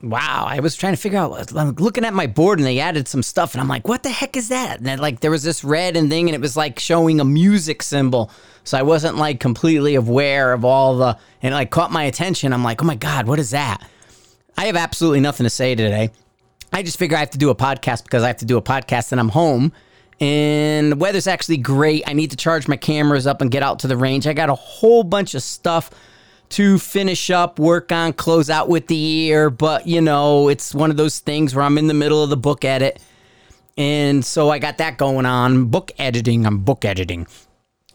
Wow, I was trying to figure out. I'm looking at my board, and they added some stuff, and I'm like, "What the heck is that?" And then, like, there was this red and thing, and it was like showing a music symbol. So I wasn't like completely aware of all the, and it, like caught my attention. I'm like, "Oh my god, what is that?" I have absolutely nothing to say today. I just figure I have to do a podcast because I have to do a podcast, and I'm home, and the weather's actually great. I need to charge my cameras up and get out to the range. I got a whole bunch of stuff to finish up, work on, close out with the year. But, you know, it's one of those things where I'm in the middle of the book edit. And so I got that going on. Book editing. I'm book editing.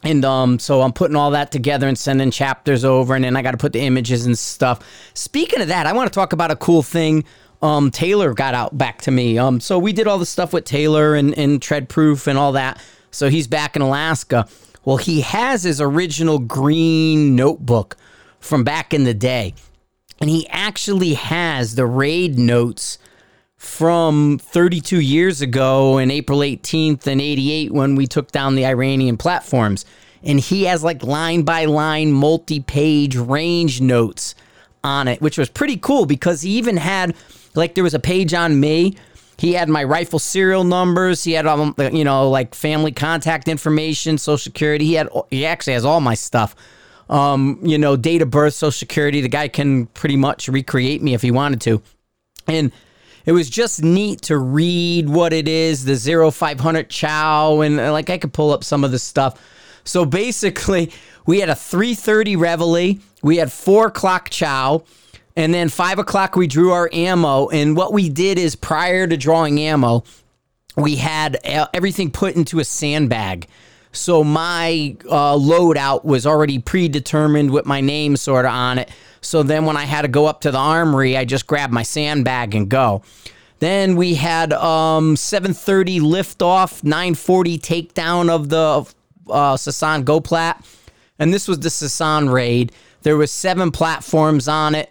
And um, so I'm putting all that together and sending chapters over, and then I got to put the images and stuff. Speaking of that, I want to talk about a cool thing. Um, Taylor got out back to me. Um, so we did all the stuff with Taylor and, and Tread Proof and all that. So he's back in Alaska. Well, he has his original green notebook from back in the day. And he actually has the raid notes from 32 years ago in April 18th and 88 when we took down the Iranian platforms. And he has like line by line, multi page range notes on it, which was pretty cool because he even had like there was a page on me. He had my rifle serial numbers. He had, um, you know, like family contact information, social security. He had, he actually has all my stuff um, you know, date of birth, social security. The guy can pretty much recreate me if he wanted to. And it was just neat to read what it is, the 0500 chow, and uh, like I could pull up some of the stuff. So basically, we had a 3:30 reveille, we had four o'clock chow, and then five o'clock we drew our ammo. And what we did is prior to drawing ammo, we had uh, everything put into a sandbag. So my uh, loadout was already predetermined with my name sort of on it. So then when I had to go up to the armory, I just grabbed my sandbag and go. Then we had um, 7:30 liftoff, 9:40 takedown of the uh, Sasan GoPlat, and this was the Sasan raid. There was seven platforms on it,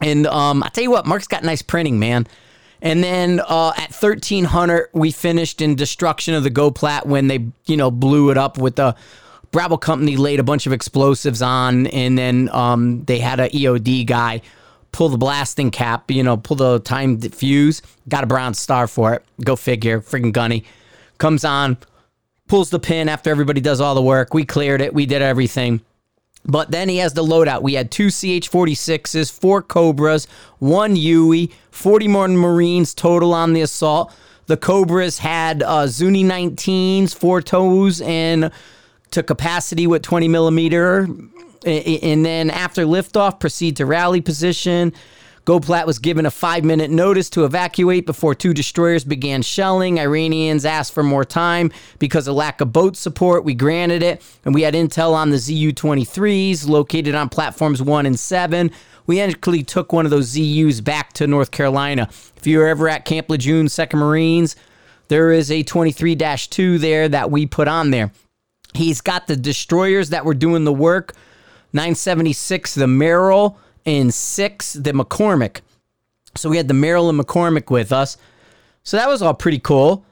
and um, I tell you what, Mark's got nice printing, man. And then uh, at 1300, we finished in destruction of the Go GoPlat when they, you know, blew it up with the Bravo company laid a bunch of explosives on, and then um, they had a EOD guy pull the blasting cap, you know, pull the time fuse. Got a brown star for it. Go figure. Freaking gunny comes on, pulls the pin after everybody does all the work. We cleared it. We did everything. But then he has the loadout. We had two CH 46s, four Cobras, one Huey, 40 more Marines total on the assault. The Cobras had uh, Zuni 19s, four TOWs, and to capacity with 20 millimeter. And then after liftoff, proceed to rally position. GoPlat was given a five minute notice to evacuate before two destroyers began shelling. Iranians asked for more time because of lack of boat support. We granted it, and we had intel on the ZU 23s located on platforms one and seven. We actually took one of those ZUs back to North Carolina. If you're ever at Camp Lejeune, 2nd Marines, there is a 23 2 there that we put on there. He's got the destroyers that were doing the work 976, the Merrill and six, the McCormick. So we had the Merrill and McCormick with us. So that was all pretty cool.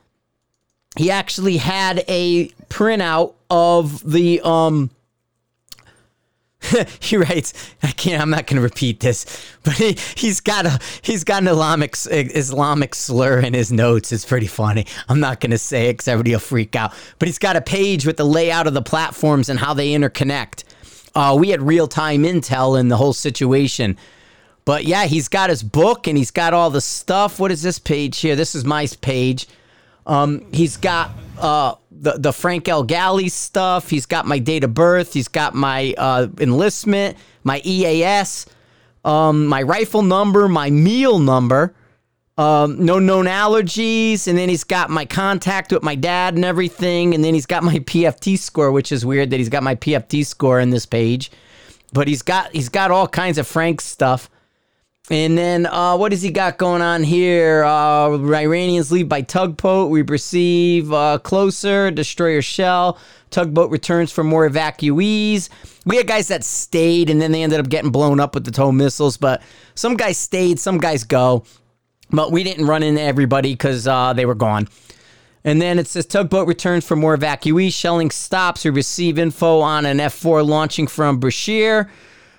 He actually had a printout of the um he writes, I can't, I'm not going to repeat this, but he, he's got a, he's got an Islamic, Islamic slur in his notes. It's pretty funny. I'm not going to say it because everybody will freak out, but he's got a page with the layout of the platforms and how they interconnect. Uh, we had real time intel in the whole situation. But yeah, he's got his book and he's got all the stuff. What is this page here? This is my page. Um, he's got uh, the the Frank L. Galley stuff. He's got my date of birth. He's got my uh, enlistment, my EAS, um, my rifle number, my meal number um, no known allergies, and then he's got my contact with my dad and everything, and then he's got my PFT score, which is weird that he's got my PFT score in this page, but he's got he's got all kinds of Frank stuff, And then uh, what does he got going on here? Uh, Iranians leave by tugboat. We receive uh, closer, destroyer shell. Tugboat returns for more evacuees. We had guys that stayed and then they ended up getting blown up with the TOW missiles, but some guys stayed, some guys go. But we didn't run into everybody because uh, they were gone. And then it says tugboat returns for more evacuees. Shelling stops. We receive info on an F 4 launching from Bushehr.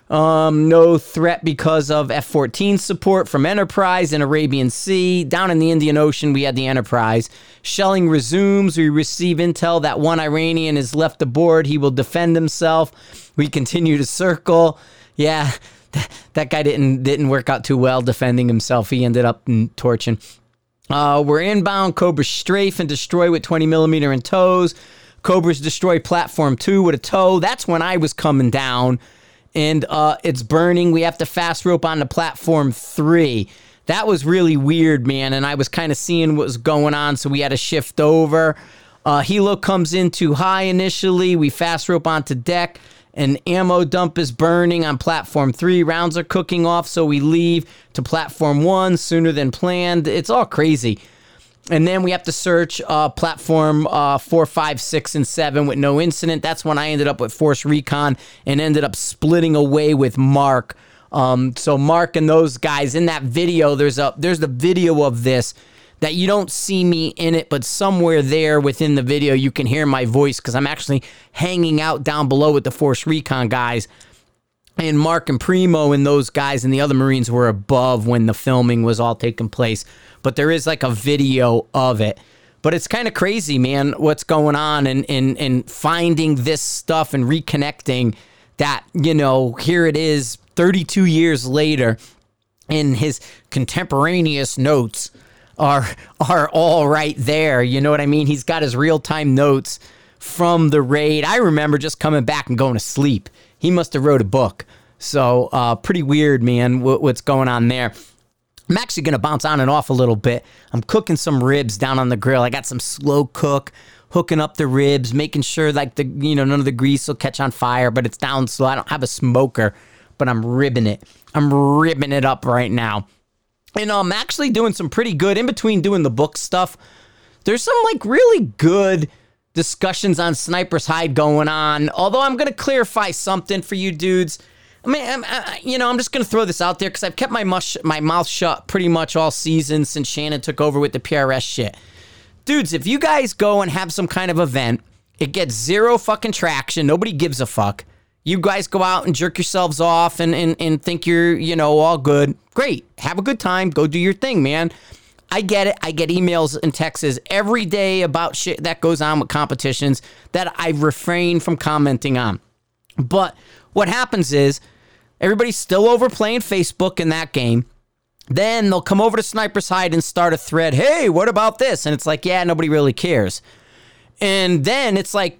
Um, no threat because of F 14 support from Enterprise in Arabian Sea. Down in the Indian Ocean, we had the Enterprise. Shelling resumes. We receive intel that one Iranian is left aboard. He will defend himself. We continue to circle. Yeah, that guy didn't didn't work out too well defending himself. He ended up torching. Uh, we're inbound. Cobra strafe and destroy with 20 millimeter in tows. Cobras destroy platform two with a tow. That's when I was coming down and uh, it's burning. We have to fast rope on the platform three. That was really weird, man. And I was kind of seeing what was going on, so we had to shift over. Uh, Helo comes in too high initially. We fast rope onto deck. An ammo dump is burning on platform three. Rounds are cooking off, so we leave to platform one sooner than planned. It's all crazy and then we have to search uh, platform uh, four, five, six, and seven with no incident. That's when I ended up with Force Recon and ended up splitting away with Mark. Um, so Mark and those guys in that video, there's a there's the video of this that you don't see me in it, but somewhere there within the video you can hear my voice because I'm actually hanging out down below with the Force Recon guys. And Mark and Primo and those guys and the other Marines were above when the filming was all taking place but there is like a video of it. But it's kind of crazy, man, what's going on and, and, and finding this stuff and reconnecting that, you know, here it is 32 years later in his contemporaneous notes are are all right there. You know what I mean? He's got his real-time notes from the raid. I remember just coming back and going to sleep. He must have wrote a book. So, uh, pretty weird, man, what's going on there. I'm actually going to bounce on and off a little bit. I'm cooking some ribs down on the grill. I got some slow cook, hooking up the ribs, making sure like the you know none of the grease will catch on fire, but it's down slow. I don't have a smoker, but I'm ribbing it. I'm ribbing it up right now. And I'm actually doing some pretty good in between doing the book stuff. There's some like really good discussions on Sniper's Hide going on. Although I'm going to clarify something for you dudes I mean, I'm, I, you know, I'm just going to throw this out there because I've kept my, mush, my mouth shut pretty much all season since Shannon took over with the PRS shit. Dudes, if you guys go and have some kind of event, it gets zero fucking traction, nobody gives a fuck. You guys go out and jerk yourselves off and, and, and think you're, you know, all good. Great. Have a good time. Go do your thing, man. I get it. I get emails and texts every day about shit that goes on with competitions that I refrain from commenting on. But what happens is everybody's still over playing Facebook in that game. Then they'll come over to Sniper's Hide and start a thread. Hey, what about this? And it's like, yeah, nobody really cares. And then it's like,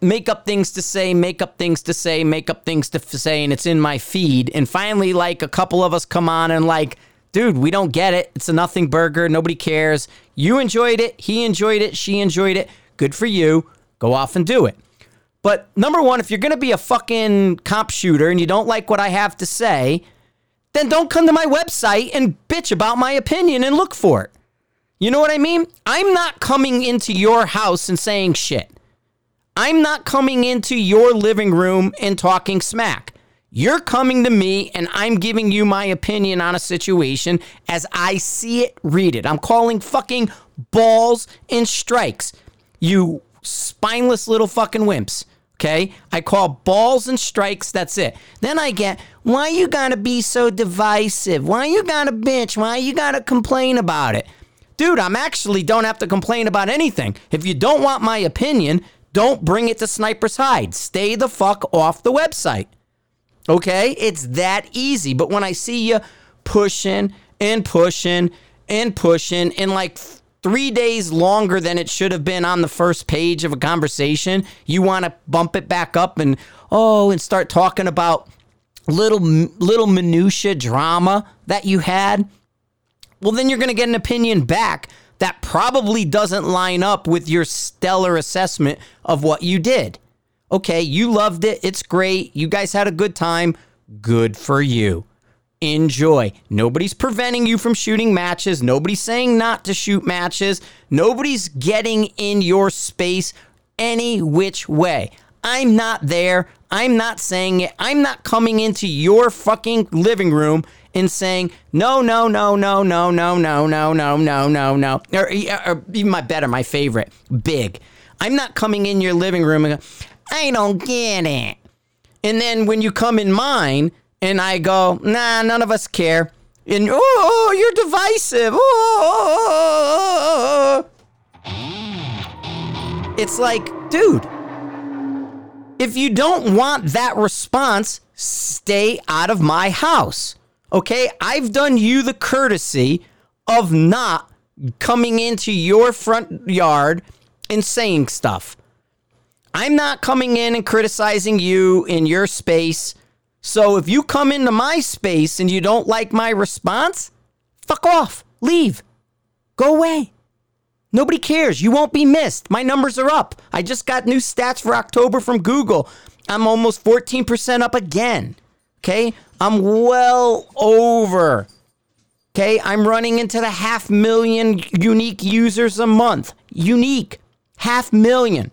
make up things to say, make up things to say, make up things to say, and it's in my feed. And finally, like a couple of us come on and like, dude, we don't get it. It's a nothing burger. Nobody cares. You enjoyed it. He enjoyed it. She enjoyed it. Good for you. Go off and do it. But number one, if you're going to be a fucking cop shooter and you don't like what I have to say, then don't come to my website and bitch about my opinion and look for it. You know what I mean? I'm not coming into your house and saying shit. I'm not coming into your living room and talking smack. You're coming to me and I'm giving you my opinion on a situation as I see it, read it. I'm calling fucking balls and strikes. You spineless little fucking wimps. Okay. I call balls and strikes. That's it. Then I get, why you gotta be so divisive? Why you gotta bitch? Why you gotta complain about it? Dude, I'm actually don't have to complain about anything. If you don't want my opinion, don't bring it to Sniper's Hide. Stay the fuck off the website. Okay? It's that easy. But when I see you pushing and pushing and pushing and like three days longer than it should have been on the first page of a conversation, you want to bump it back up and oh, and start talking about little little minutia drama that you had. Well, then you're going to get an opinion back that probably doesn't line up with your stellar assessment of what you did. Okay, you loved it. It's great. You guys had a good time. Good for you. enjoy. Nobody's preventing you from shooting matches. Nobody's saying not to shoot matches. Nobody's getting in your space any which way. I'm not there. I'm not saying it. I'm not coming into your fucking living room and saying, no, no, no, no, no, no, no, no, no, no, no, no. Or, or even my better, my favorite, big. I'm not coming in your living room and go, I don't get it. And then when you come in mine and I go, nah, none of us care. And oh, you're divisive. Oh, it's like, dude, if you don't want that response, stay out of my house. Okay? I've done you the courtesy of not coming into your front yard and saying stuff. I'm not coming in and criticizing you in your space. So if you come into my space and you don't like my response, fuck off. Leave. Go away. Nobody cares. You won't be missed. My numbers are up. I just got new stats for October from Google. I'm almost 14% up again. Okay? I'm well over. Okay? I'm running into the half million unique users a month. Unique. Half million.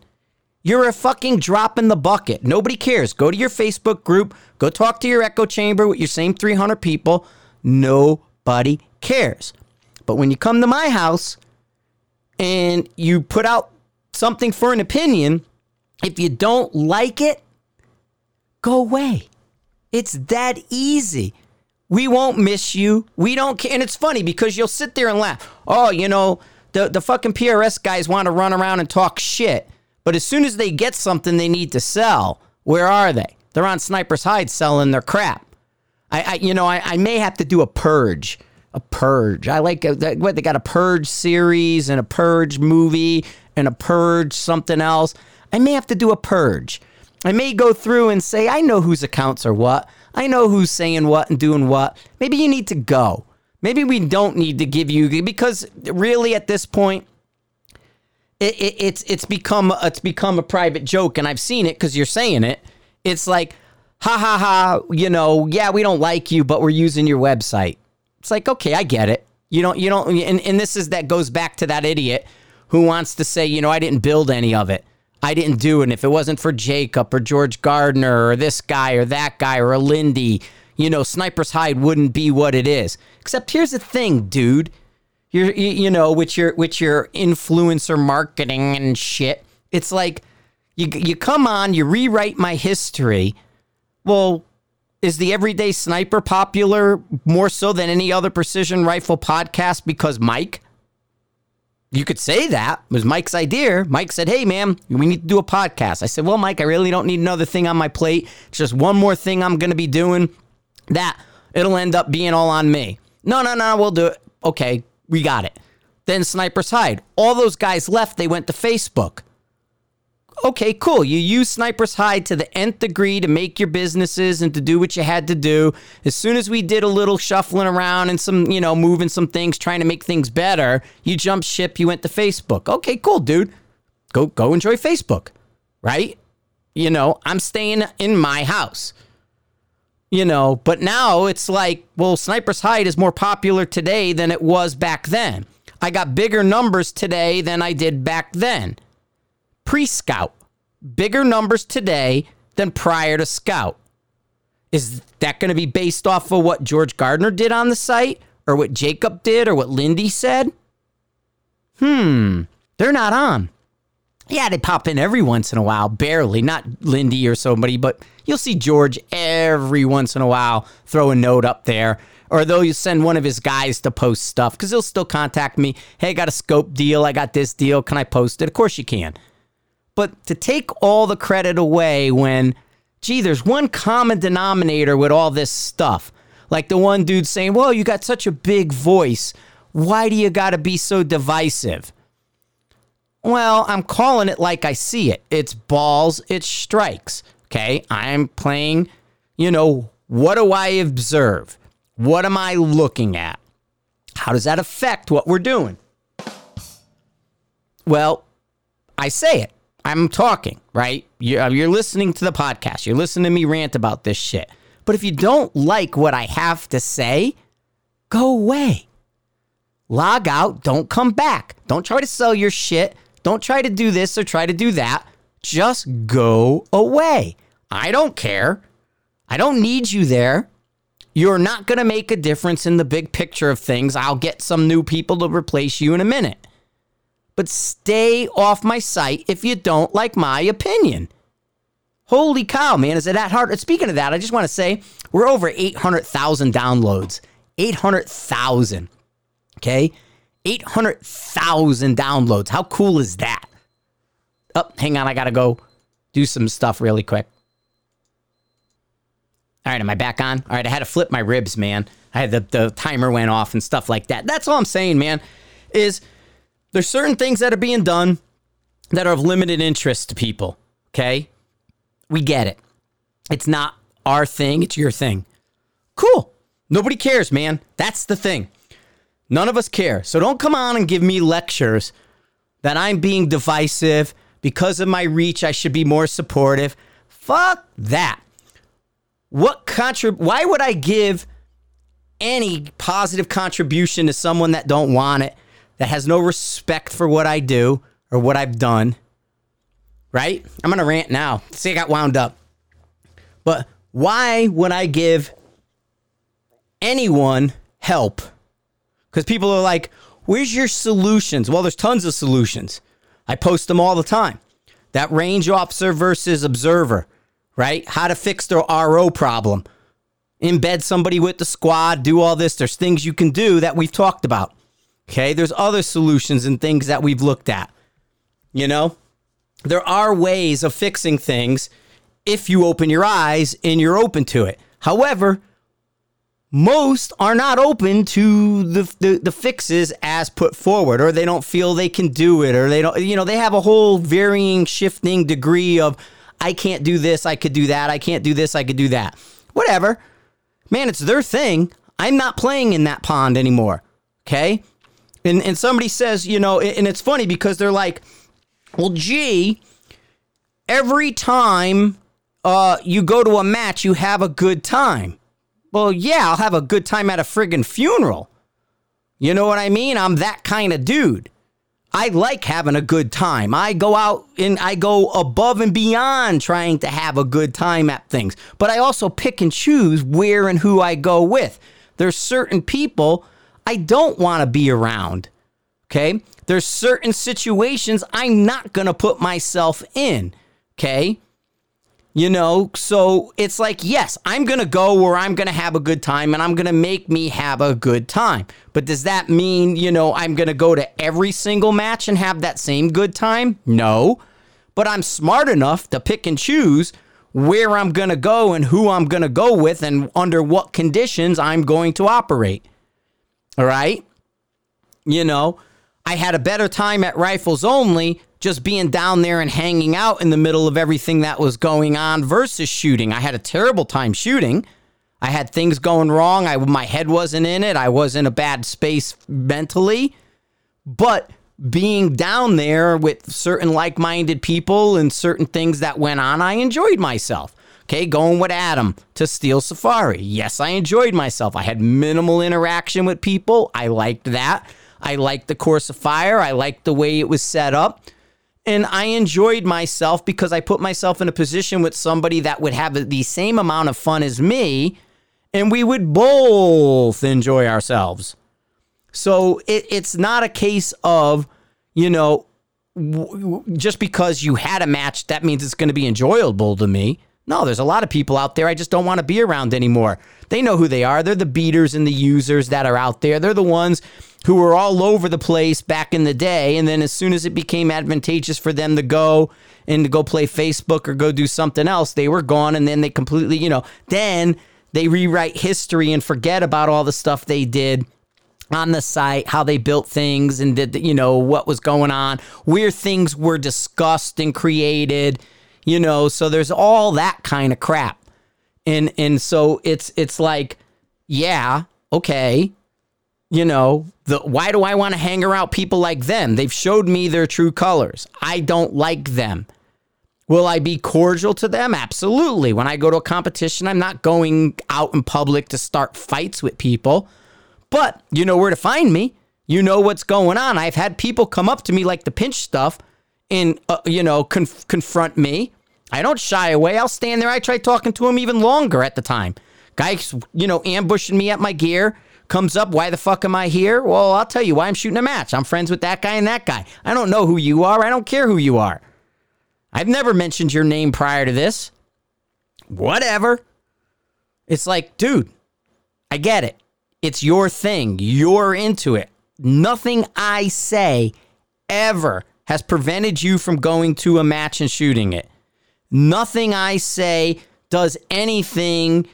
You're a fucking drop in the bucket. Nobody cares. Go to your Facebook group. Go talk to your echo chamber with your same 300 people. Nobody cares. But when you come to my house, and you put out something for an opinion, if you don't like it, go away. It's that easy. We won't miss you. We don't care. And it's funny because you'll sit there and laugh. Oh, you know, the, the fucking PRS guys want to run around and talk shit. But as soon as they get something they need to sell, where are they? They're on Sniper's Hide selling their crap. I, I you know, I, I may have to do a purge a purge. I like a, what they got a purge series and a purge movie and a purge something else. I may have to do a purge. I may go through and say, I know whose accounts are what. I know who's saying what and doing what. Maybe you need to go. Maybe we don't need to give you because really at this point, it, it, it's it's become it's become a private joke, and I've seen it because you're saying it. It's like, ha ha ha, you know, yeah, we don't like you, but we're using your website. It's like, okay, I get it. You don't, you don't, and, and this is that goes back to that idiot who wants to say, you know, I didn't build any of it. I didn't do. And if it wasn't for Jacob or George Gardner or this guy or that guy or a Lindy, you know, Sniper's Hide wouldn't be what it is. Except here's the thing, dude. You're, you, you know, with your with your influencer marketing and shit. It's like you you come on, you rewrite my history. Well, is the everyday sniper popular more so than any other precision rifle podcast because Mike? You could say that it was Mike's idea. Mike said, "Hey, man, we need to do a podcast." I said, "Well, Mike, I really don't need another thing on my plate. It's just one more thing I'm going to be doing. That it'll end up being all on me." No, no, no, we'll do it. Okay, we got it. Then Sniper's Hide. All those guys left. They went to Facebook okay, cool. You use Sniper's Hide to the nth degree to make your businesses and to do what you had to do. As soon as we did a little shuffling around and some, you know, moving some things, trying to make things better, you jumped ship, you went to Facebook. Okay, cool, dude. Go go enjoy Facebook. Right? You know, I'm staying in my house. You know, but now it's like, well, Sniper's Hide is more popular today than it was back then. I got bigger numbers today than I did back then pre scout. Bigger numbers today than prior to scout. Is that going to be based off of what George Gardner did on the site or what Jacob did or what Lindy said? Hmm, they're not on. Yeah, they pop in every once in a while, barely, not Lindy or somebody, but you'll see George every once in a while throw a note up there. Or they'll send one of his guys to post stuff because he'll still contact me. Hey, I got a scope deal. I got this deal. Can I post it? Of course you can. But to take all the credit away when, gee, there's one common denominator with all this stuff. Like the one dude saying, well, you got such a big voice. Why do you got to be so divisive? Well, I'm calling it like I see it. It's balls, it's strikes. Okay. I'm playing, you know, what do I observe? What am I looking at? How does that affect what we're doing? Well, I say it. I'm talking, right? You're, uh, you're listening to the podcast. You're listening to me rant about this shit. But if you don't like what I have to say, go away. Log out, don't come back. Don't try to sell your shit. Don't try to do this or try to do that. Just go away. I don't care. I don't need you there. You're not going to make a difference in the big picture of things. I'll get some new people to replace you in a minute. But stay off my site if you don't like my opinion. Holy cow, man, is it that hard? Speaking of that, I just want to say we're over 800,000 downloads. 800,000. Okay? 800,000 downloads. How cool is that? Oh, hang on. I got to go do some stuff really quick. All right, am I back on? All right, I had to flip my ribs, man. I had the, the timer went off and stuff like that. That's all I'm saying, man, is there's certain things that are being done that are of limited interest to people, okay? We get it. It's not our thing, it's your thing. Cool. Nobody cares, man. That's the thing. None of us care. So don't come on and give me lectures that I'm being divisive because of my reach. I should be more supportive. Fuck that. What contrib why would I give any positive contribution to someone that don't want it, that has no respect for what I do or what I've done? Right? I'm going to rant now. See, I got wound up. But why would I give anyone help? Because people are like, where's your solutions? Well, there's tons of solutions. I post them all the time. That range officer versus observer right? How to fix the RO problem. Embed somebody with the squad, do all this. There's things you can do that we've talked about. Okay. There's other solutions and things that we've looked at. You know, there are ways of fixing things if you open your eyes and you're open to it. However, most are not open to the, the, the, fixes as put forward, or they don't feel they can do it, or they don't, you know, they have a whole varying, shifting degree of I can't do this, I could do that, I can't do this, I could do that. Whatever. Man, it's their thing. I'm not playing in that pond anymore. Okay? And and somebody says, you know, and it's funny because they're like, well, gee, every time uh, you go to a match, you have a good time. Well, yeah, I'll have a good time at a friggin' funeral. You know what I mean? I'm that kind of dude. I like having a good time. I go out and I go above and beyond trying to have a good time at things. But I also pick and choose where and who I go with. There's certain people I don't want to be around. Okay? There's certain situations I'm not going to put myself in. Okay? You know, so it's like, yes, I'm going to go where I'm going to have a good time and I'm going to make me have a good time. But does that mean, you know, I'm going to go to every single match and have that same good time? No. But I'm smart enough to pick and choose where I'm going to go and who I'm going to go with and under what conditions I'm going to operate. All right? You know, I had a better time at Rifles Only just being down there and hanging out in the middle of everything that was going on versus shooting. I had a terrible time shooting. I had things going wrong. I my head wasn't in it. I was in a bad space mentally. But being down there with certain like-minded people and certain things that went on, I enjoyed myself. Okay, going with Adam to Steel Safari. Yes, I enjoyed myself. I had minimal interaction with people. I liked that. I liked the course of fire. I liked the way it was set up and I enjoyed myself because I put myself in a position with somebody that would have the same amount of fun as me, and we would both enjoy ourselves. So it, it's not a case of, you know, w- just because you had a match, that means it's going to be enjoyable to me. No, there's a lot of people out there I just don't want to be around anymore. They know who they are. They're the beaters and the users that are out there. They're the ones who were all over the place back in the day. And then as soon as it became advantageous for them to go and to go play Facebook or go do something else, they were gone. And then they completely, you know, then they rewrite history and forget about all the stuff they did on the site, how they built things and did, you know, what was going on, where things were discussed and created, you know, so there's all that kind of crap. And and so it's it's like, yeah, okay, you know, the why do I want to hang around people like them? They've showed me their true colors. I don't like them. Will I be cordial to them? Absolutely. When I go to a competition, I'm not going out in public to start fights with people. But you know where to find me. You know what's going on. I've had people come up to me like the pinch stuff and, uh, you know, conf- confront me. I don't shy away. I'll stand there. I try talking to him even longer at the time. Guys, you know, ambushing me at my gear comes up. Why the fuck am I here? Well, I'll tell you why I'm shooting a match. I'm friends with that guy and that guy. I don't know who you are. I don't care who you are. I've never mentioned your name prior to this. Whatever. It's like, dude, I get it. It's your thing. You're into it. Nothing I say ever has prevented you from going to a match and shooting it. Nothing I say does anything,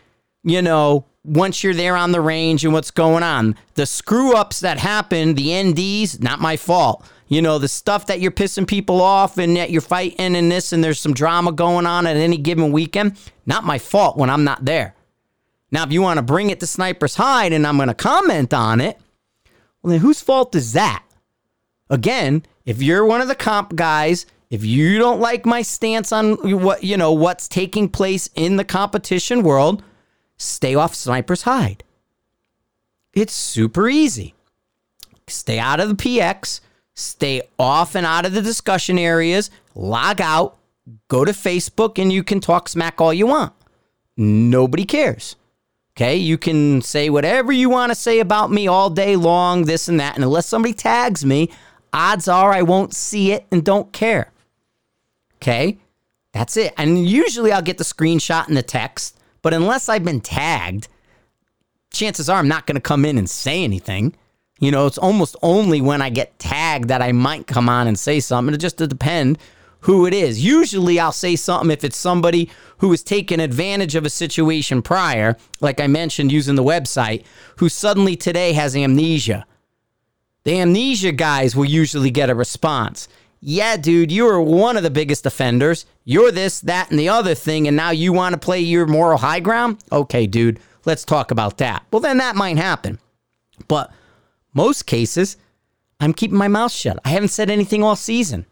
you know, once you're there on the range and what's going on. The screw ups that happen, the NDs, not my fault. You know, the stuff that you're pissing people off and that you're fighting and this and there's some drama going on at any given weekend, not my fault when I'm not there. Now, if you want to bring it to Sniper's Hide and I'm going to comment on it, well, then whose fault is that? Again, if you're one of the comp guys, if you don't like my stance on what, you know, what's taking place in the competition world, stay off Sniper's Hide. It's super easy. Stay out of the PX, stay off and out of the discussion areas, log out, go to Facebook, and you can talk smack all you want. Nobody cares. Okay, you can say whatever you want to say about me all day long, this and that. And unless somebody tags me, odds are I won't see it and don't care. Okay, that's it. And usually I'll get the screenshot and the text, but unless I've been tagged, chances are I'm not going to come in and say anything. You know, it's almost only when I get tagged that I might come on and say something. It just depends who it is. Usually I'll say something if it's somebody who has taken advantage of a situation prior, like I mentioned using the website, who suddenly today has amnesia. The amnesia guys will usually get a response. Yeah, dude, you are one of the biggest offenders. You're this, that, and the other thing, and now you want to play your moral high ground? Okay, dude, let's talk about that. Well, then that might happen. But most cases, I'm keeping my mouth shut. I haven't said anything all season.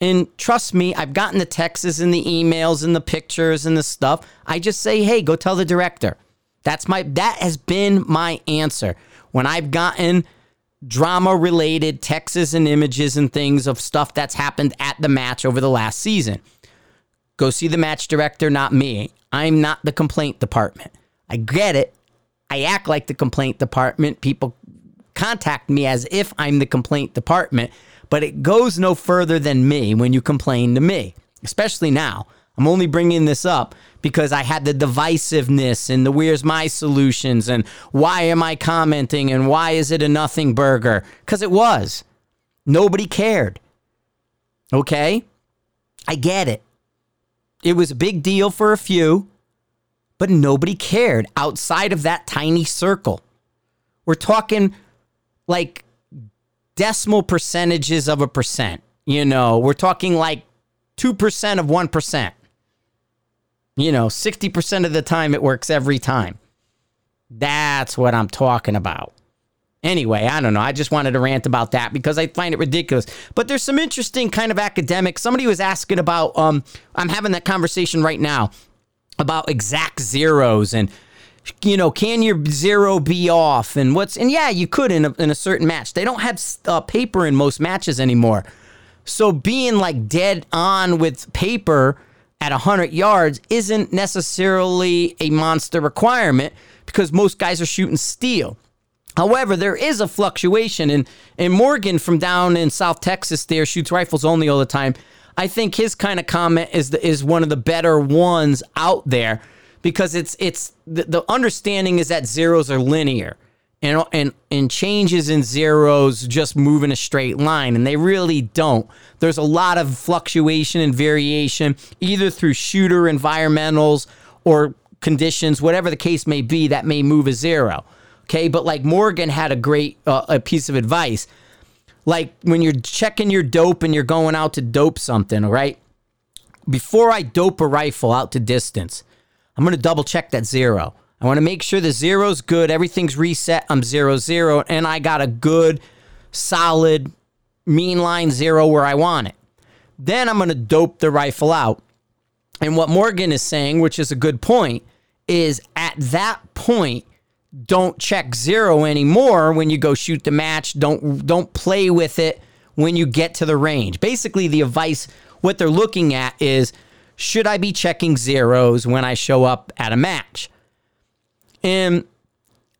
And trust me, I've gotten the texts and the emails and the pictures and the stuff. I just say, hey, go tell the director. That's my that has been my answer. When I've gotten drama related texts and images and things of stuff that's happened at the match over the last season. Go see the match director, not me. I'm not the complaint department. I get it. I act like the complaint department. People contact me as if I'm the complaint department but it goes no further than me when you complain to me, especially now. I'm only bringing this up because I had the divisiveness and the where's my solutions and why am I commenting and why is it a nothing burger? Because it was. Nobody cared. Okay? I get it. It was a big deal for a few, but nobody cared outside of that tiny circle. We're talking like decimal percentages of a percent. You know, we're talking like 2% of 1%. You know, 60% of the time it works every time. That's what I'm talking about. Anyway, I don't know. I just wanted to rant about that because I find it ridiculous. But there's some interesting kind of academic. Somebody was asking about um I'm having that conversation right now about exact zeros and you know, can your zero be off? And what's and yeah, you could in a, in a certain match. They don't have uh, paper in most matches anymore, so being like dead on with paper at hundred yards isn't necessarily a monster requirement because most guys are shooting steel. However, there is a fluctuation, and and Morgan from down in South Texas there shoots rifles only all the time. I think his kind of comment is the, is one of the better ones out there because it's it's the, the understanding is that zeros are linear and and and changes in zeros just move in a straight line and they really don't. There's a lot of fluctuation and variation either through shooter environmentals or conditions whatever the case may be that may move a zero okay? But like morgan had a great uh, a piece of advice. Like when you're checking your dope and you're going out to dope something right? Before i dope a rifle out to distance I'm going to double check that zero. I want to make sure the zero's good, everything's reset. I'm zero zero, and I got a good, solid, mean line zero where I want it. Then I'm going to dope the rifle out. And what Morgan is saying, which is a good point, is at that point, don't check zero anymore when you go shoot the match. Don't don't play with it when you get to the range. Basically, the advice what they're looking at is should I be checking zeros when I show up at a match? And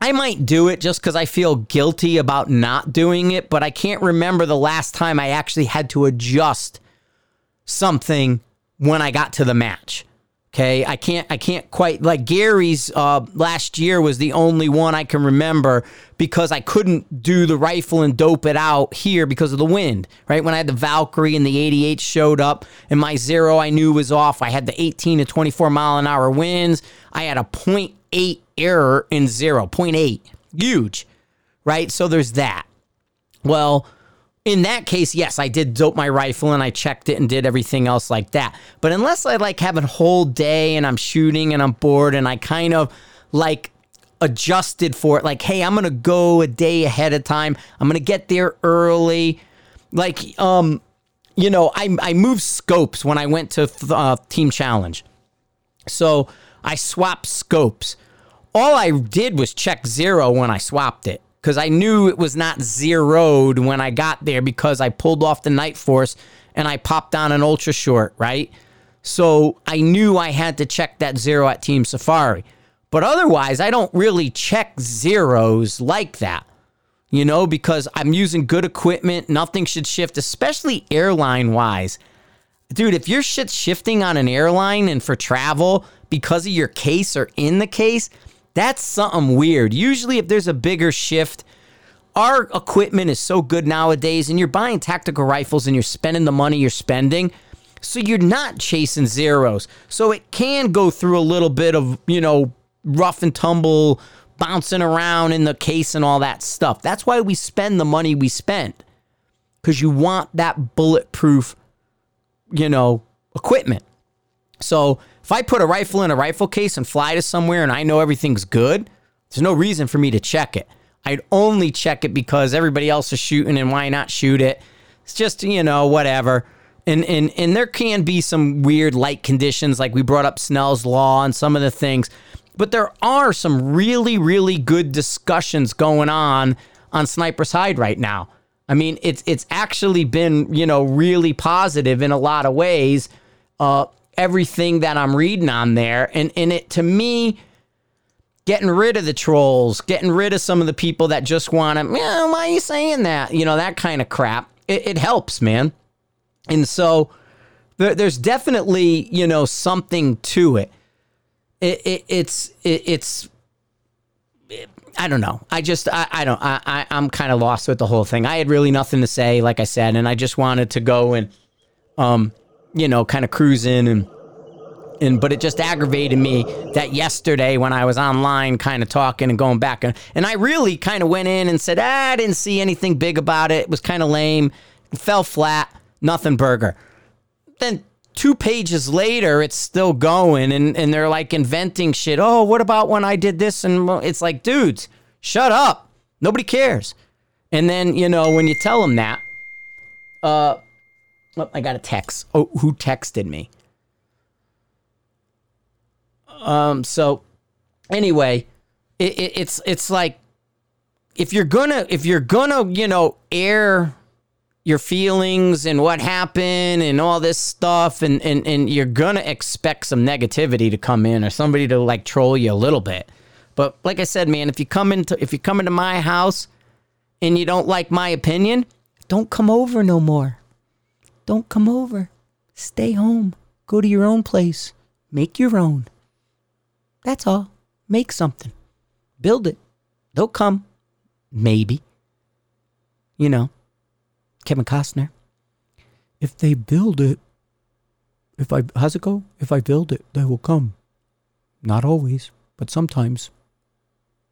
I might do it just because I feel guilty about not doing it, but I can't remember the last time I actually had to adjust something when I got to the match. Okay, I can't I can't quite like Gary's uh, last year was the only one I can remember because I couldn't do the rifle and dope it out here because of the wind. Right when I had the Valkyrie and the 88 showed up and my zero I knew was off. I had the 18 to 24 mile an hour winds. I had a 0.8 error in zero, 0.8, huge. Right, so there's that. Well, in that case, yes, I did dope my rifle and I checked it and did everything else like that. But unless I like have a whole day and I'm shooting and I'm bored and I kind of like adjusted for it, like, hey, I'm gonna go a day ahead of time. I'm gonna get there early. Like, um, you know, I I moved scopes when I went to uh, Team Challenge, so I swapped scopes. All I did was check zero when I swapped it because I knew it was not zeroed when I got there because I pulled off the Nightforce and I popped on an ultra short, right? So I knew I had to check that zero at Team Safari. But otherwise, I don't really check zeros like that, you know, because I'm using good equipment. Nothing should shift, especially airline wise. Dude, if your shit's shifting on an airline and for travel because of your case or in the case, that's something weird. Usually, if there's a bigger shift, our equipment is so good nowadays, and you're buying tactical rifles and you're spending the money you're spending. So you're not chasing zeros. So it can go through a little bit of, you know, rough and tumble, bouncing around in the case and all that stuff. That's why we spend the money we spend. Because you want that bulletproof, you know, equipment. So if I put a rifle in a rifle case and fly to somewhere and I know everything's good, there's no reason for me to check it. I'd only check it because everybody else is shooting and why not shoot it? It's just, you know, whatever. And, and, and there can be some weird light conditions, like we brought up Snell's Law and some of the things. But there are some really, really good discussions going on on Sniper's Hide right now. I mean, it's it's actually been you know really positive in a lot of ways. Uh, everything that I'm reading on there. And, and it, to me, getting rid of the trolls, getting rid of some of the people that just want to, yeah, why are you saying that? You know, that kind of crap. It, it helps, man. And so there, there's definitely, you know, something to it. it, it it's, it, it's, I don't know. I just, I, I don't, I, I, I'm kind of lost with the whole thing. I had really nothing to say, like I said, and I just wanted to go and, um, you know, kind of cruising and and but it just aggravated me that yesterday when I was online kind of talking and going back and, and I really kind of went in and said, ah, I didn't see anything big about it. It was kind of lame. Fell flat, nothing burger. Then two pages later, it's still going and, and they're like inventing shit. Oh, what about when I did this? And it's like, dudes, shut up. Nobody cares. And then, you know, when you tell them that, uh, Oh, I got a text. Oh, who texted me? Um. So, anyway, it, it, it's it's like if you're gonna if you're gonna you know air your feelings and what happened and all this stuff and, and and you're gonna expect some negativity to come in or somebody to like troll you a little bit but like i said man if you come into if you come into my house and you don't like my opinion don't come over no more don't come over. Stay home. Go to your own place. Make your own. That's all. Make something. Build it. They'll come. Maybe. You know, Kevin Costner. If they build it, if I, how's it go? If I build it, they will come. Not always, but sometimes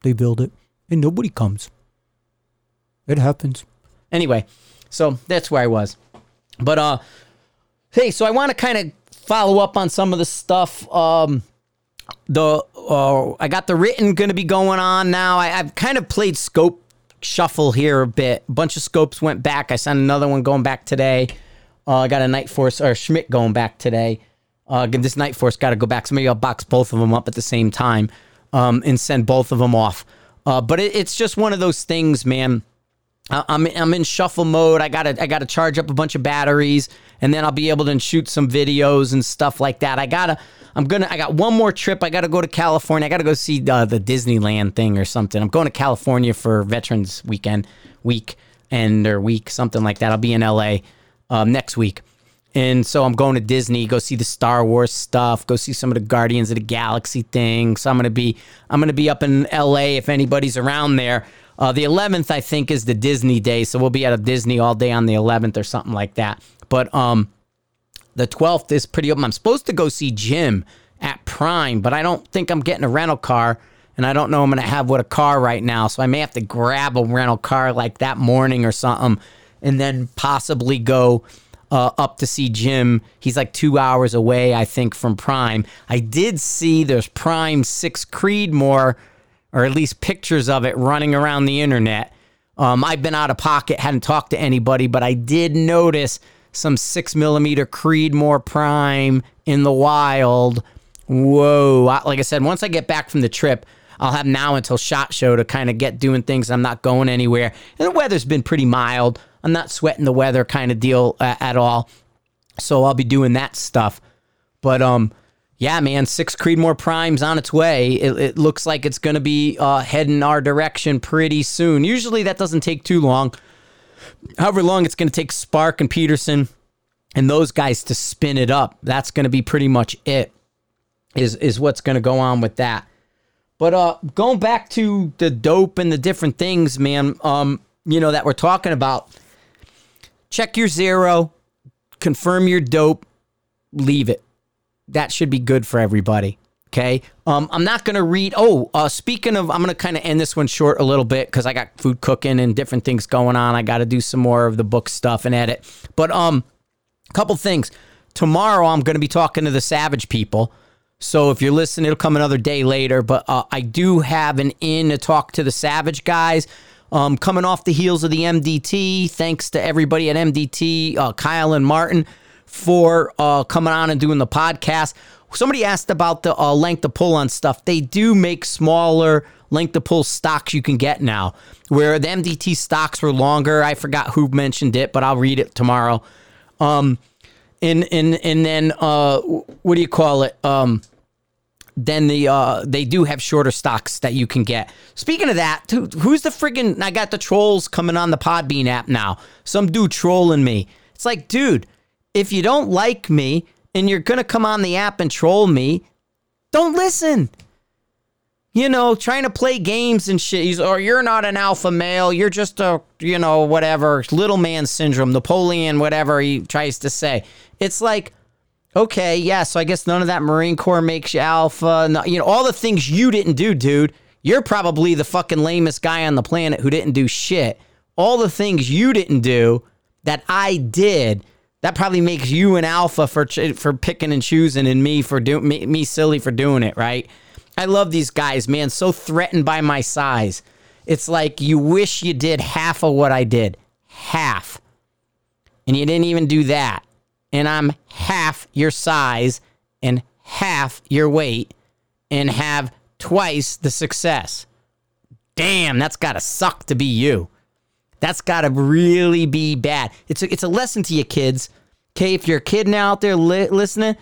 they build it and nobody comes. It happens. Anyway, so that's where I was. But uh, hey, so I want to kind of follow up on some of the stuff. Um, the uh, I got the written going to be going on now. I, I've kind of played scope shuffle here a bit. A bunch of scopes went back. I sent another one going back today. Uh, I got a Nightforce or Schmidt going back today. Uh, this Nightforce got to go back. So maybe I'll box both of them up at the same time um, and send both of them off. Uh, but it, it's just one of those things, man. I'm I'm in shuffle mode. I gotta I gotta charge up a bunch of batteries, and then I'll be able to shoot some videos and stuff like that. I gotta I'm gonna I got one more trip. I gotta go to California. I gotta go see the, the Disneyland thing or something. I'm going to California for Veterans Weekend week and or week something like that. I'll be in LA um, next week. And so I'm going to Disney, go see the Star Wars stuff, go see some of the Guardians of the Galaxy thing. So I'm gonna be I'm gonna be up in LA if anybody's around there. Uh, the 11th, I think, is the Disney day, so we'll be at a Disney all day on the 11th or something like that. But um, the 12th is pretty open. I'm supposed to go see Jim at Prime, but I don't think I'm getting a rental car, and I don't know I'm going to have what a car right now, so I may have to grab a rental car like that morning or something, and then possibly go. Uh, up to see Jim. He's like two hours away, I think, from Prime. I did see there's Prime 6 Creedmoor or at least pictures of it running around the internet. Um, I've been out of pocket, hadn't talked to anybody, but I did notice some six millimeter Creedmoor Prime in the wild. Whoa! Like I said, once I get back from the trip, I'll have now until Shot Show to kind of get doing things. I'm not going anywhere, and the weather's been pretty mild. I'm not sweating the weather kind of deal uh, at all, so I'll be doing that stuff. But um, yeah, man, six Creedmoor Primes on its way. It, it looks like it's going to be uh, heading our direction pretty soon. Usually that doesn't take too long. However long it's going to take Spark and Peterson and those guys to spin it up, that's going to be pretty much it. Is is what's going to go on with that. But uh, going back to the dope and the different things, man, um, you know that we're talking about. Check your zero, confirm your dope, leave it that should be good for everybody. Okay. Um, I'm not going to read. Oh, uh, speaking of, I'm going to kind of end this one short a little bit because I got food cooking and different things going on. I got to do some more of the book stuff and edit. But um, a couple things. Tomorrow, I'm going to be talking to the Savage people. So if you're listening, it'll come another day later. But uh, I do have an in to talk to the Savage guys. Um, coming off the heels of the MDT, thanks to everybody at MDT, uh, Kyle and Martin for uh, coming on and doing the podcast. Somebody asked about the uh, length of pull on stuff. They do make smaller length of pull stocks you can get now, where the MDT stocks were longer. I forgot who mentioned it, but I'll read it tomorrow. Um, and and and then uh, what do you call it? Um, then the uh, they do have shorter stocks that you can get. Speaking of that, who's the friggin' I got the trolls coming on the Podbean app now. Some dude trolling me. It's like, dude, if you don't like me and you're going to come on the app and troll me, don't listen. You know, trying to play games and shit. or you're not an alpha male. You're just a, you know, whatever, little man syndrome, Napoleon, whatever he tries to say. It's like, okay, yeah, so I guess none of that Marine Corps makes you alpha. No, you know, all the things you didn't do, dude. You're probably the fucking lamest guy on the planet who didn't do shit. All the things you didn't do that I did that probably makes you an alpha for for picking and choosing, and me for doing me, me silly for doing it. Right? I love these guys, man. So threatened by my size. It's like you wish you did half of what I did, half, and you didn't even do that. And I'm half your size and half your weight, and have twice the success. Damn, that's gotta suck to be you. That's got to really be bad. It's a, it's a lesson to you kids. Okay, if you're a kid now out there li- listening,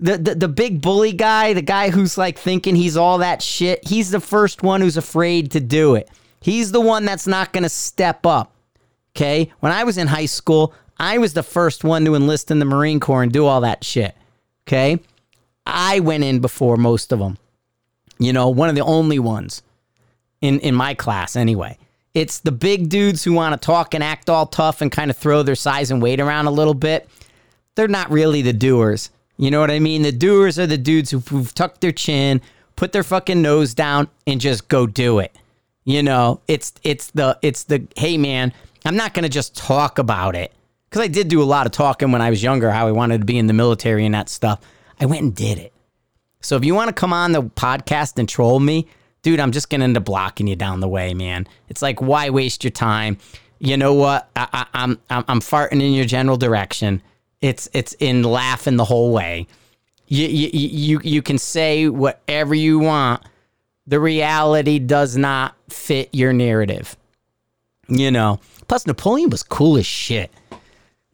the, the the big bully guy, the guy who's like thinking he's all that shit, he's the first one who's afraid to do it. He's the one that's not going to step up. Okay? When I was in high school, I was the first one to enlist in the Marine Corps and do all that shit. Okay? I went in before most of them. You know, one of the only ones in in my class anyway. It's the big dudes who want to talk and act all tough and kind of throw their size and weight around a little bit. They're not really the doers. You know what I mean? The doers are the dudes who've, who've tucked their chin, put their fucking nose down, and just go do it. You know, it's it's the it's the hey man, I'm not gonna just talk about it because I did do a lot of talking when I was younger, how I wanted to be in the military and that stuff. I went and did it. So if you want to come on the podcast and troll me, dude, I'm just going to end up blocking you down the way, man. It's like, why waste your time? You know what? I, am I'm, I'm farting in your general direction. It's it's in laughing the whole way. you, you, you, you can say whatever you want. The reality does not fit your narrative. You know, plus Napoleon was cool as shit.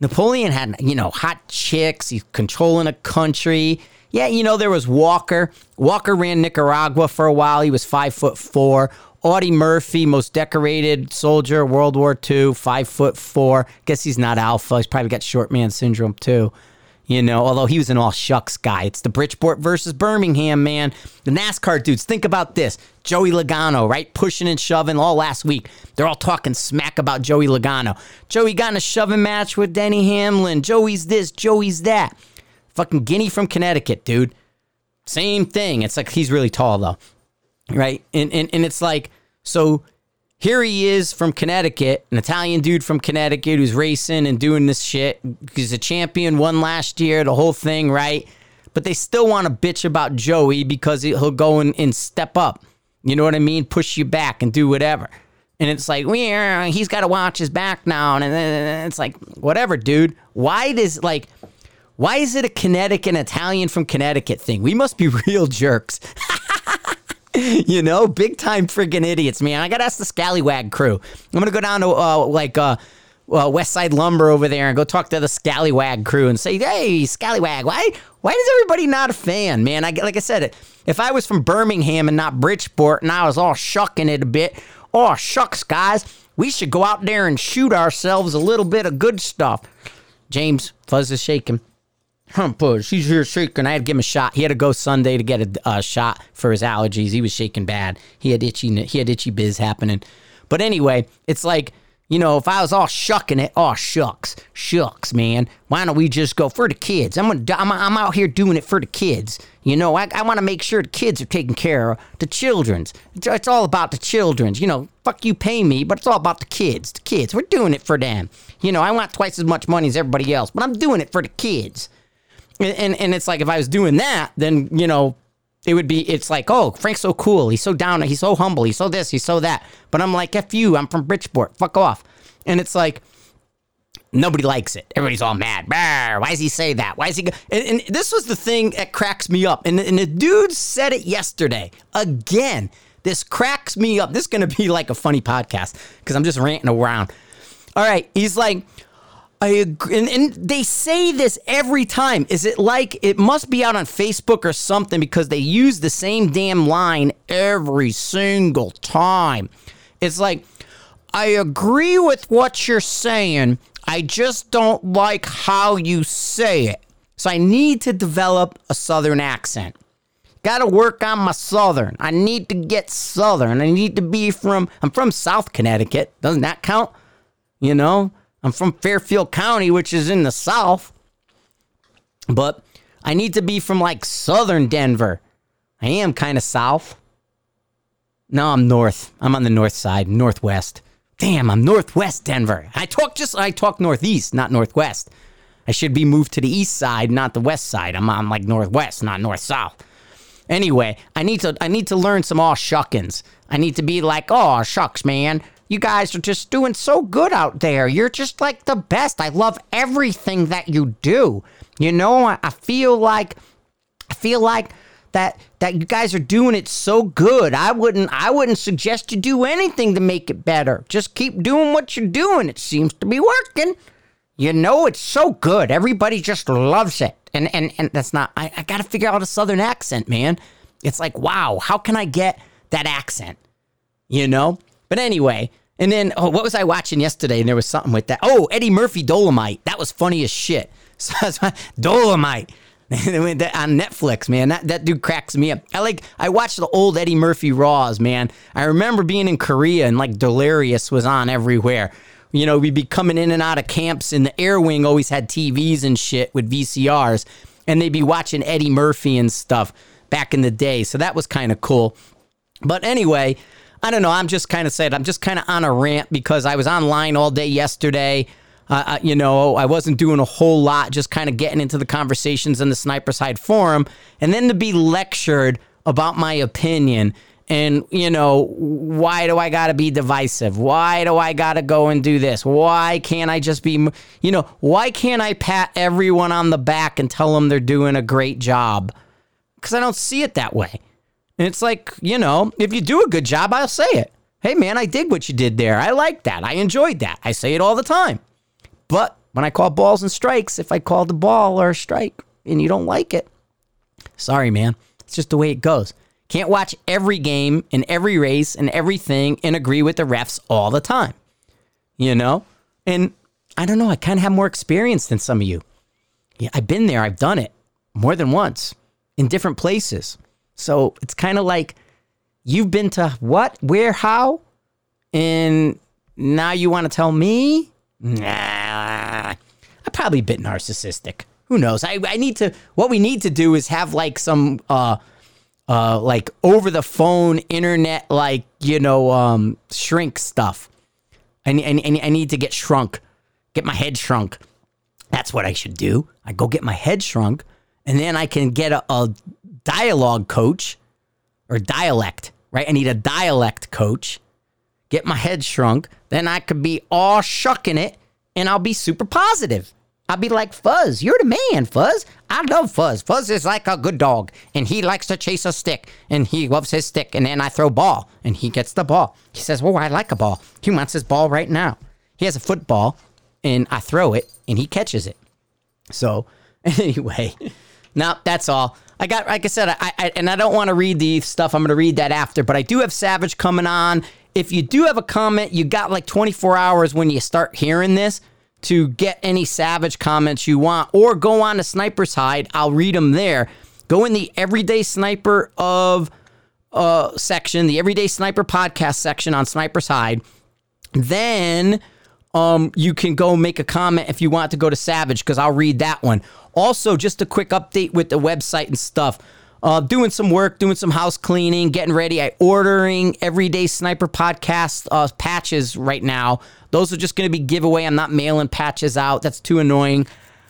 Napoleon had, you know, hot chicks. He's controlling a country. Yeah, you know, there was Walker. Walker ran Nicaragua for a while. He was five foot four. Audie Murphy, most decorated soldier, World War II, five foot four. Guess he's not alpha. He's probably got short man syndrome too. You know, although he was an all shucks guy. It's the Bridgeport versus Birmingham, man. The NASCAR dudes, think about this. Joey Logano, right? Pushing and shoving all last week. They're all talking smack about Joey Logano. Joey got in a shoving match with Denny Hamlin. Joey's this, Joey's that. Fucking Guinea from Connecticut, dude. Same thing. It's like he's really tall, though right? And, and and it's like so here he is from Connecticut, an Italian dude from Connecticut who's racing and doing this shit. He's a champion, won last year, the whole thing, right? But they still want to bitch about Joey because he'll go and, and step up. You know what I mean? Push you back and do whatever. And it's like, well, he's got to watch his back now. And it's like, whatever, dude. Why does, like, why is it a Connecticut, Italian from Connecticut thing? We must be real jerks. you know, big time freaking idiots, man. I got to ask the Scallywag crew. I'm going to go down to uh, like uh, uh, West Side Lumber over there and go talk to the Scallywag crew and say, hey, Scallywag, why, why is everybody not a fan, man? I, like I said, if I was from Birmingham and not Bridgeport and I was all shucking it a bit, oh, shucks, guys, we should go out there and shoot ourselves a little bit of good stuff. James, Fuzz is shaking. Push. He's here shaking. I had to give him a shot. He had to go Sunday to get a, a shot for his allergies. He was shaking bad. He had itchy. He had itchy biz happening. But anyway, it's like you know, if I was all shucking it, oh shucks, shucks, man. Why don't we just go for the kids? I'm gonna, I'm, I'm out here doing it for the kids. You know, I, I want to make sure the kids are taken care of. The children's. It's, it's all about the children's. You know, fuck you, pay me, but it's all about the kids. The kids. We're doing it for them. You know, I want twice as much money as everybody else, but I'm doing it for the kids. And, and, it's like if I was doing that, then you know it would be it's like oh frank's so cool. He's so down he's so humble. He's so this he's so that. But i'm like f you. I'm from bridgeport. Fuck off. And it's like nobody likes it. Everybody's all mad. Why does he say that? Why is he go-? And, and, this was the thing that cracks me up. And, and the dude said it yesterday. Again this cracks me up. This is gonna be like a funny podcast because i'm just ranting around. All right he's like I agree. And, and, they say this every time. Is it like it must be out on Facebook or something because they use the same damn line every single time? It's like, I agree with what you're saying. I just don't like how you say it. So I need to develop a Southern accent. Got to work on my Southern. I need to get Southern. I need to be from, I'm from South Connecticut. Doesn't that count? You know? I'm from Fairfield County, which is in the South. But I need to be from like southern Denver. I am kind of south. No, I'm north. I'm on the north side, northwest. Damn, I'm northwest Denver. I talk just I talk northeast, not northwest. I should be moved to the east side, not the west side. I'm, I'm like northwest, not north south. Anyway, I need to I need to learn some all shuckins. I need to be like, oh shucks, man. You guys are just doing so good out there. You're just like the best. I love everything that you do. You know, I feel like I feel like that that you guys are doing it so good. I wouldn't I wouldn't suggest you do anything to make it better. Just keep doing what you're doing. It seems to be working. You know, it's so good. Everybody just loves it. And and and that's not I, I gotta figure out a southern accent, man. It's like, wow, how can I get that accent? You know? But anyway, and then, oh, what was I watching yesterday? And there was something with that. Oh, Eddie Murphy Dolomite. That was funny as shit. So Dolomite on Netflix, man. That that dude cracks me up. I like. I watched the old Eddie Murphy Raws, man. I remember being in Korea and like Delirious was on everywhere. You know, we'd be coming in and out of camps, and the air wing always had TVs and shit with VCRs, and they'd be watching Eddie Murphy and stuff back in the day. So that was kind of cool. But anyway, I don't know. I'm just kind of saying, I'm just kind of on a rant because I was online all day yesterday. Uh, uh, you know, I wasn't doing a whole lot, just kind of getting into the conversations in the Sniper's Hide forum. And then to be lectured about my opinion and you know why do i gotta be divisive why do i gotta go and do this why can't i just be you know why can't i pat everyone on the back and tell them they're doing a great job because i don't see it that way and it's like you know if you do a good job i'll say it hey man i did what you did there i like that i enjoyed that i say it all the time but when i call balls and strikes if i call the ball or strike and you don't like it sorry man it's just the way it goes can't watch every game and every race and everything and agree with the refs all the time. You know? And I don't know, I kind of have more experience than some of you. Yeah, I've been there, I've done it more than once in different places. So it's kind of like you've been to what, where, how? And now you want to tell me? Nah, I'm probably a bit narcissistic. Who knows? I, I need to, what we need to do is have like some, uh, uh, like over the phone internet, like you know, um, shrink stuff. I need, I, I need to get shrunk, get my head shrunk. That's what I should do. I go get my head shrunk, and then I can get a, a dialogue coach or dialect. Right? I need a dialect coach. Get my head shrunk, then I could be all shucking it, and I'll be super positive. I'll be like, Fuzz, you're the man, Fuzz. I love Fuzz. Fuzz is like a good dog, and he likes to chase a stick, and he loves his stick. And then I throw ball, and he gets the ball. He says, "Oh, I like a ball." He wants his ball right now. He has a football, and I throw it, and he catches it. So anyway, now that's all. I got, like I said, I, I and I don't want to read the stuff. I'm going to read that after, but I do have Savage coming on. If you do have a comment, you got like 24 hours when you start hearing this to get any savage comments you want or go on to Sniper's Hide. I'll read them there. Go in the Everyday Sniper of uh, section, the Everyday Sniper podcast section on Sniper's Hide. Then um, you can go make a comment if you want to go to Savage because I'll read that one. Also, just a quick update with the website and stuff. Uh, doing some work, doing some house cleaning, getting ready. I ordering everyday sniper podcast uh, patches right now. Those are just going to be giveaway. I'm not mailing patches out. That's too annoying.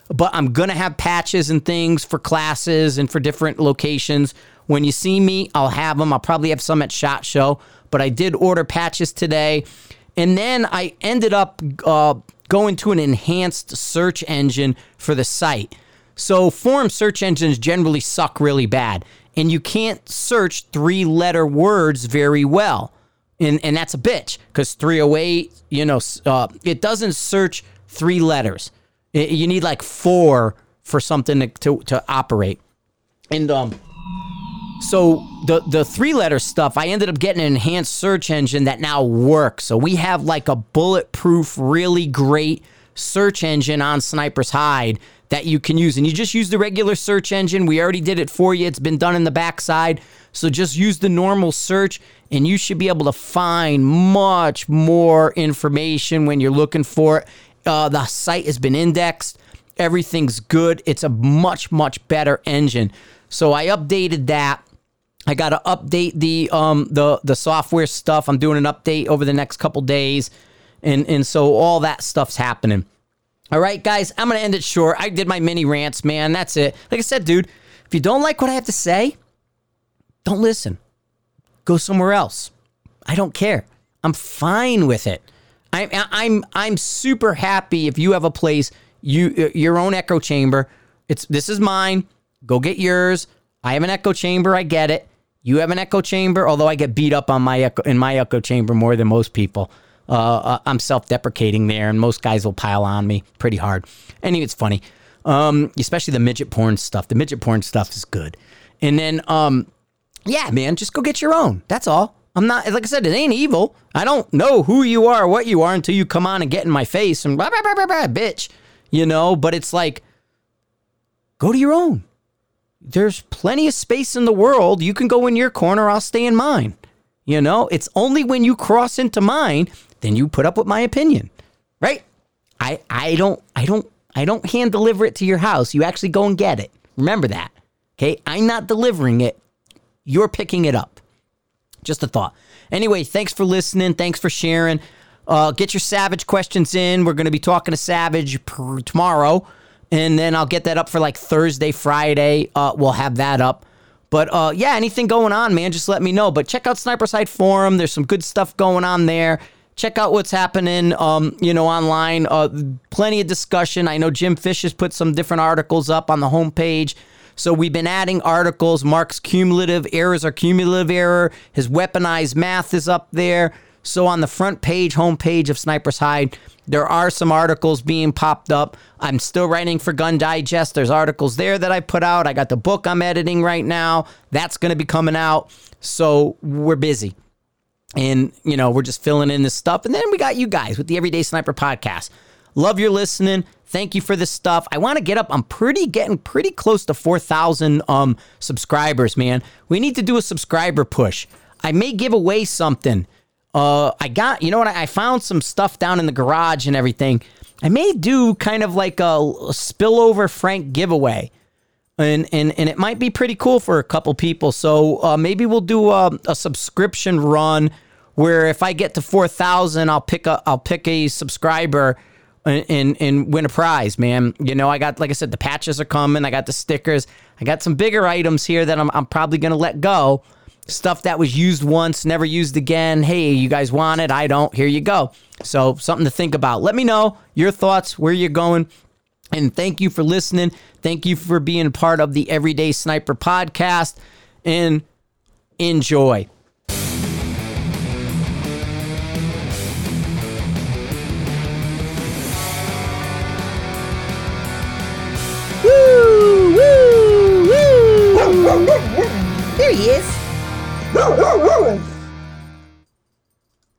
But I'm to have patches and things for classes and for different locations. When you see me, I'll have them. I'll probably have some at SHOT Show. But I did order patches today. And then I ended up uh, going to an enhanced search engine for the site. So forum search engines generally suck really bad, and you can't search three letter words very well. And, and that's a bitch because 308, you know, uh, it doesn't search three letters. It, you need like four for something to, to, to operate. And um, so the the three letter stuff, I ended up getting an enhanced search engine that now works. So we have like a bulletproof, really great search engine on Sniper's Hide that you can use. And you just use the regular search engine. We already did it for you, it's been done in the backside. So just use the normal search, and you should be able to find much more information when you're looking for it. Uh, the site has been indexed, everything's good. It's a much, much better engine. So I updated that. I got to update the um the the software stuff. I'm doing an update over the next couple days, and and so all that stuff's happening. All right, guys, I'm to end it short. I did my mini rants, man. That's it. Like I said, dude, if you don't like what I have to say, don't listen. Go somewhere else. I don't care. I'm fine with it. I'm I'm I'm super happy if you have a place you your own echo chamber. It's this is mine. Go get yours. I have an echo chamber. I get it. You have an echo chamber. Although I get beat up on my echo in my echo chamber more than most people. Uh, I'm self-deprecating there, and most guys will pile on me pretty hard. Anyway, it's funny, um, especially the midget porn stuff. The midget porn stuff is good. And then, um, yeah, man, just go get your own. That's all. I'm not like I said, it ain't evil. I don't know who you are, what you are, until you come on and get in my face and blah blah blah blah, blah bitch. You know, but it's like, go to your own. There's plenty of space in the world. You can go in your corner. I'll stay in mine. You know, it's only when you cross into mine then you put up with my opinion, right? I I don't I don't I don't hand deliver it to your house. You actually go and get it. Remember that. Okay? I'm not delivering it. You're picking it up. Just a thought. Anyway, thanks for listening. Thanks for sharing. Uh, get your Savage questions in. We're going to be talking to Savage tomorrow, and then I'll get that up for like Thursday, Friday. Uh, we'll have that up. But uh, yeah, anything going on, man, just let me know. But check out Sniper's Hide Forum. There's some good stuff going on there. Check out what's happening, um, you know, online. Uh, plenty of discussion. I know Jim Fish has put some different articles up on the homepage. So we've been adding articles. Mark's cumulative errors are cumulative error. His weaponized math is up there. So on the front page, homepage of Sniper's Hide, there are some articles being popped up. I'm still writing for Gun Digest. There's articles there that I put out. I got the book I'm editing right now. That's going to be coming out. So we're busy. And, you know, we're just filling in this stuff. And then we got you guys with the Everyday Sniper podcast. Love your listening. Thank you for this stuff. I want to get up. I'm pretty getting pretty close to 4,000 um subscribers, man. We need to do a subscriber push. I may give away something. Uh, I got, you know what? I found some stuff down in the garage and everything. I may do kind of like a, a spillover Frank giveaway. And, and, and it might be pretty cool for a couple people. So uh, maybe we'll do a, a subscription run where if I get to 4,000, I'll pick a, I'll pick a subscriber and, and, and win a prize, man. You know, I got, like I said, the patches are coming. I got the stickers. I got some bigger items here that I'm, I'm probably going to let go stuff that was used once, never used again. Hey, you guys want it? I don't. Here you go. So, something to think about. Let me know your thoughts, where you're going. And thank you for listening. Thank you for being part of the Everyday Sniper podcast. And enjoy. Woo! Woo! Woo! There he is.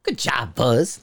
Good job, Buzz.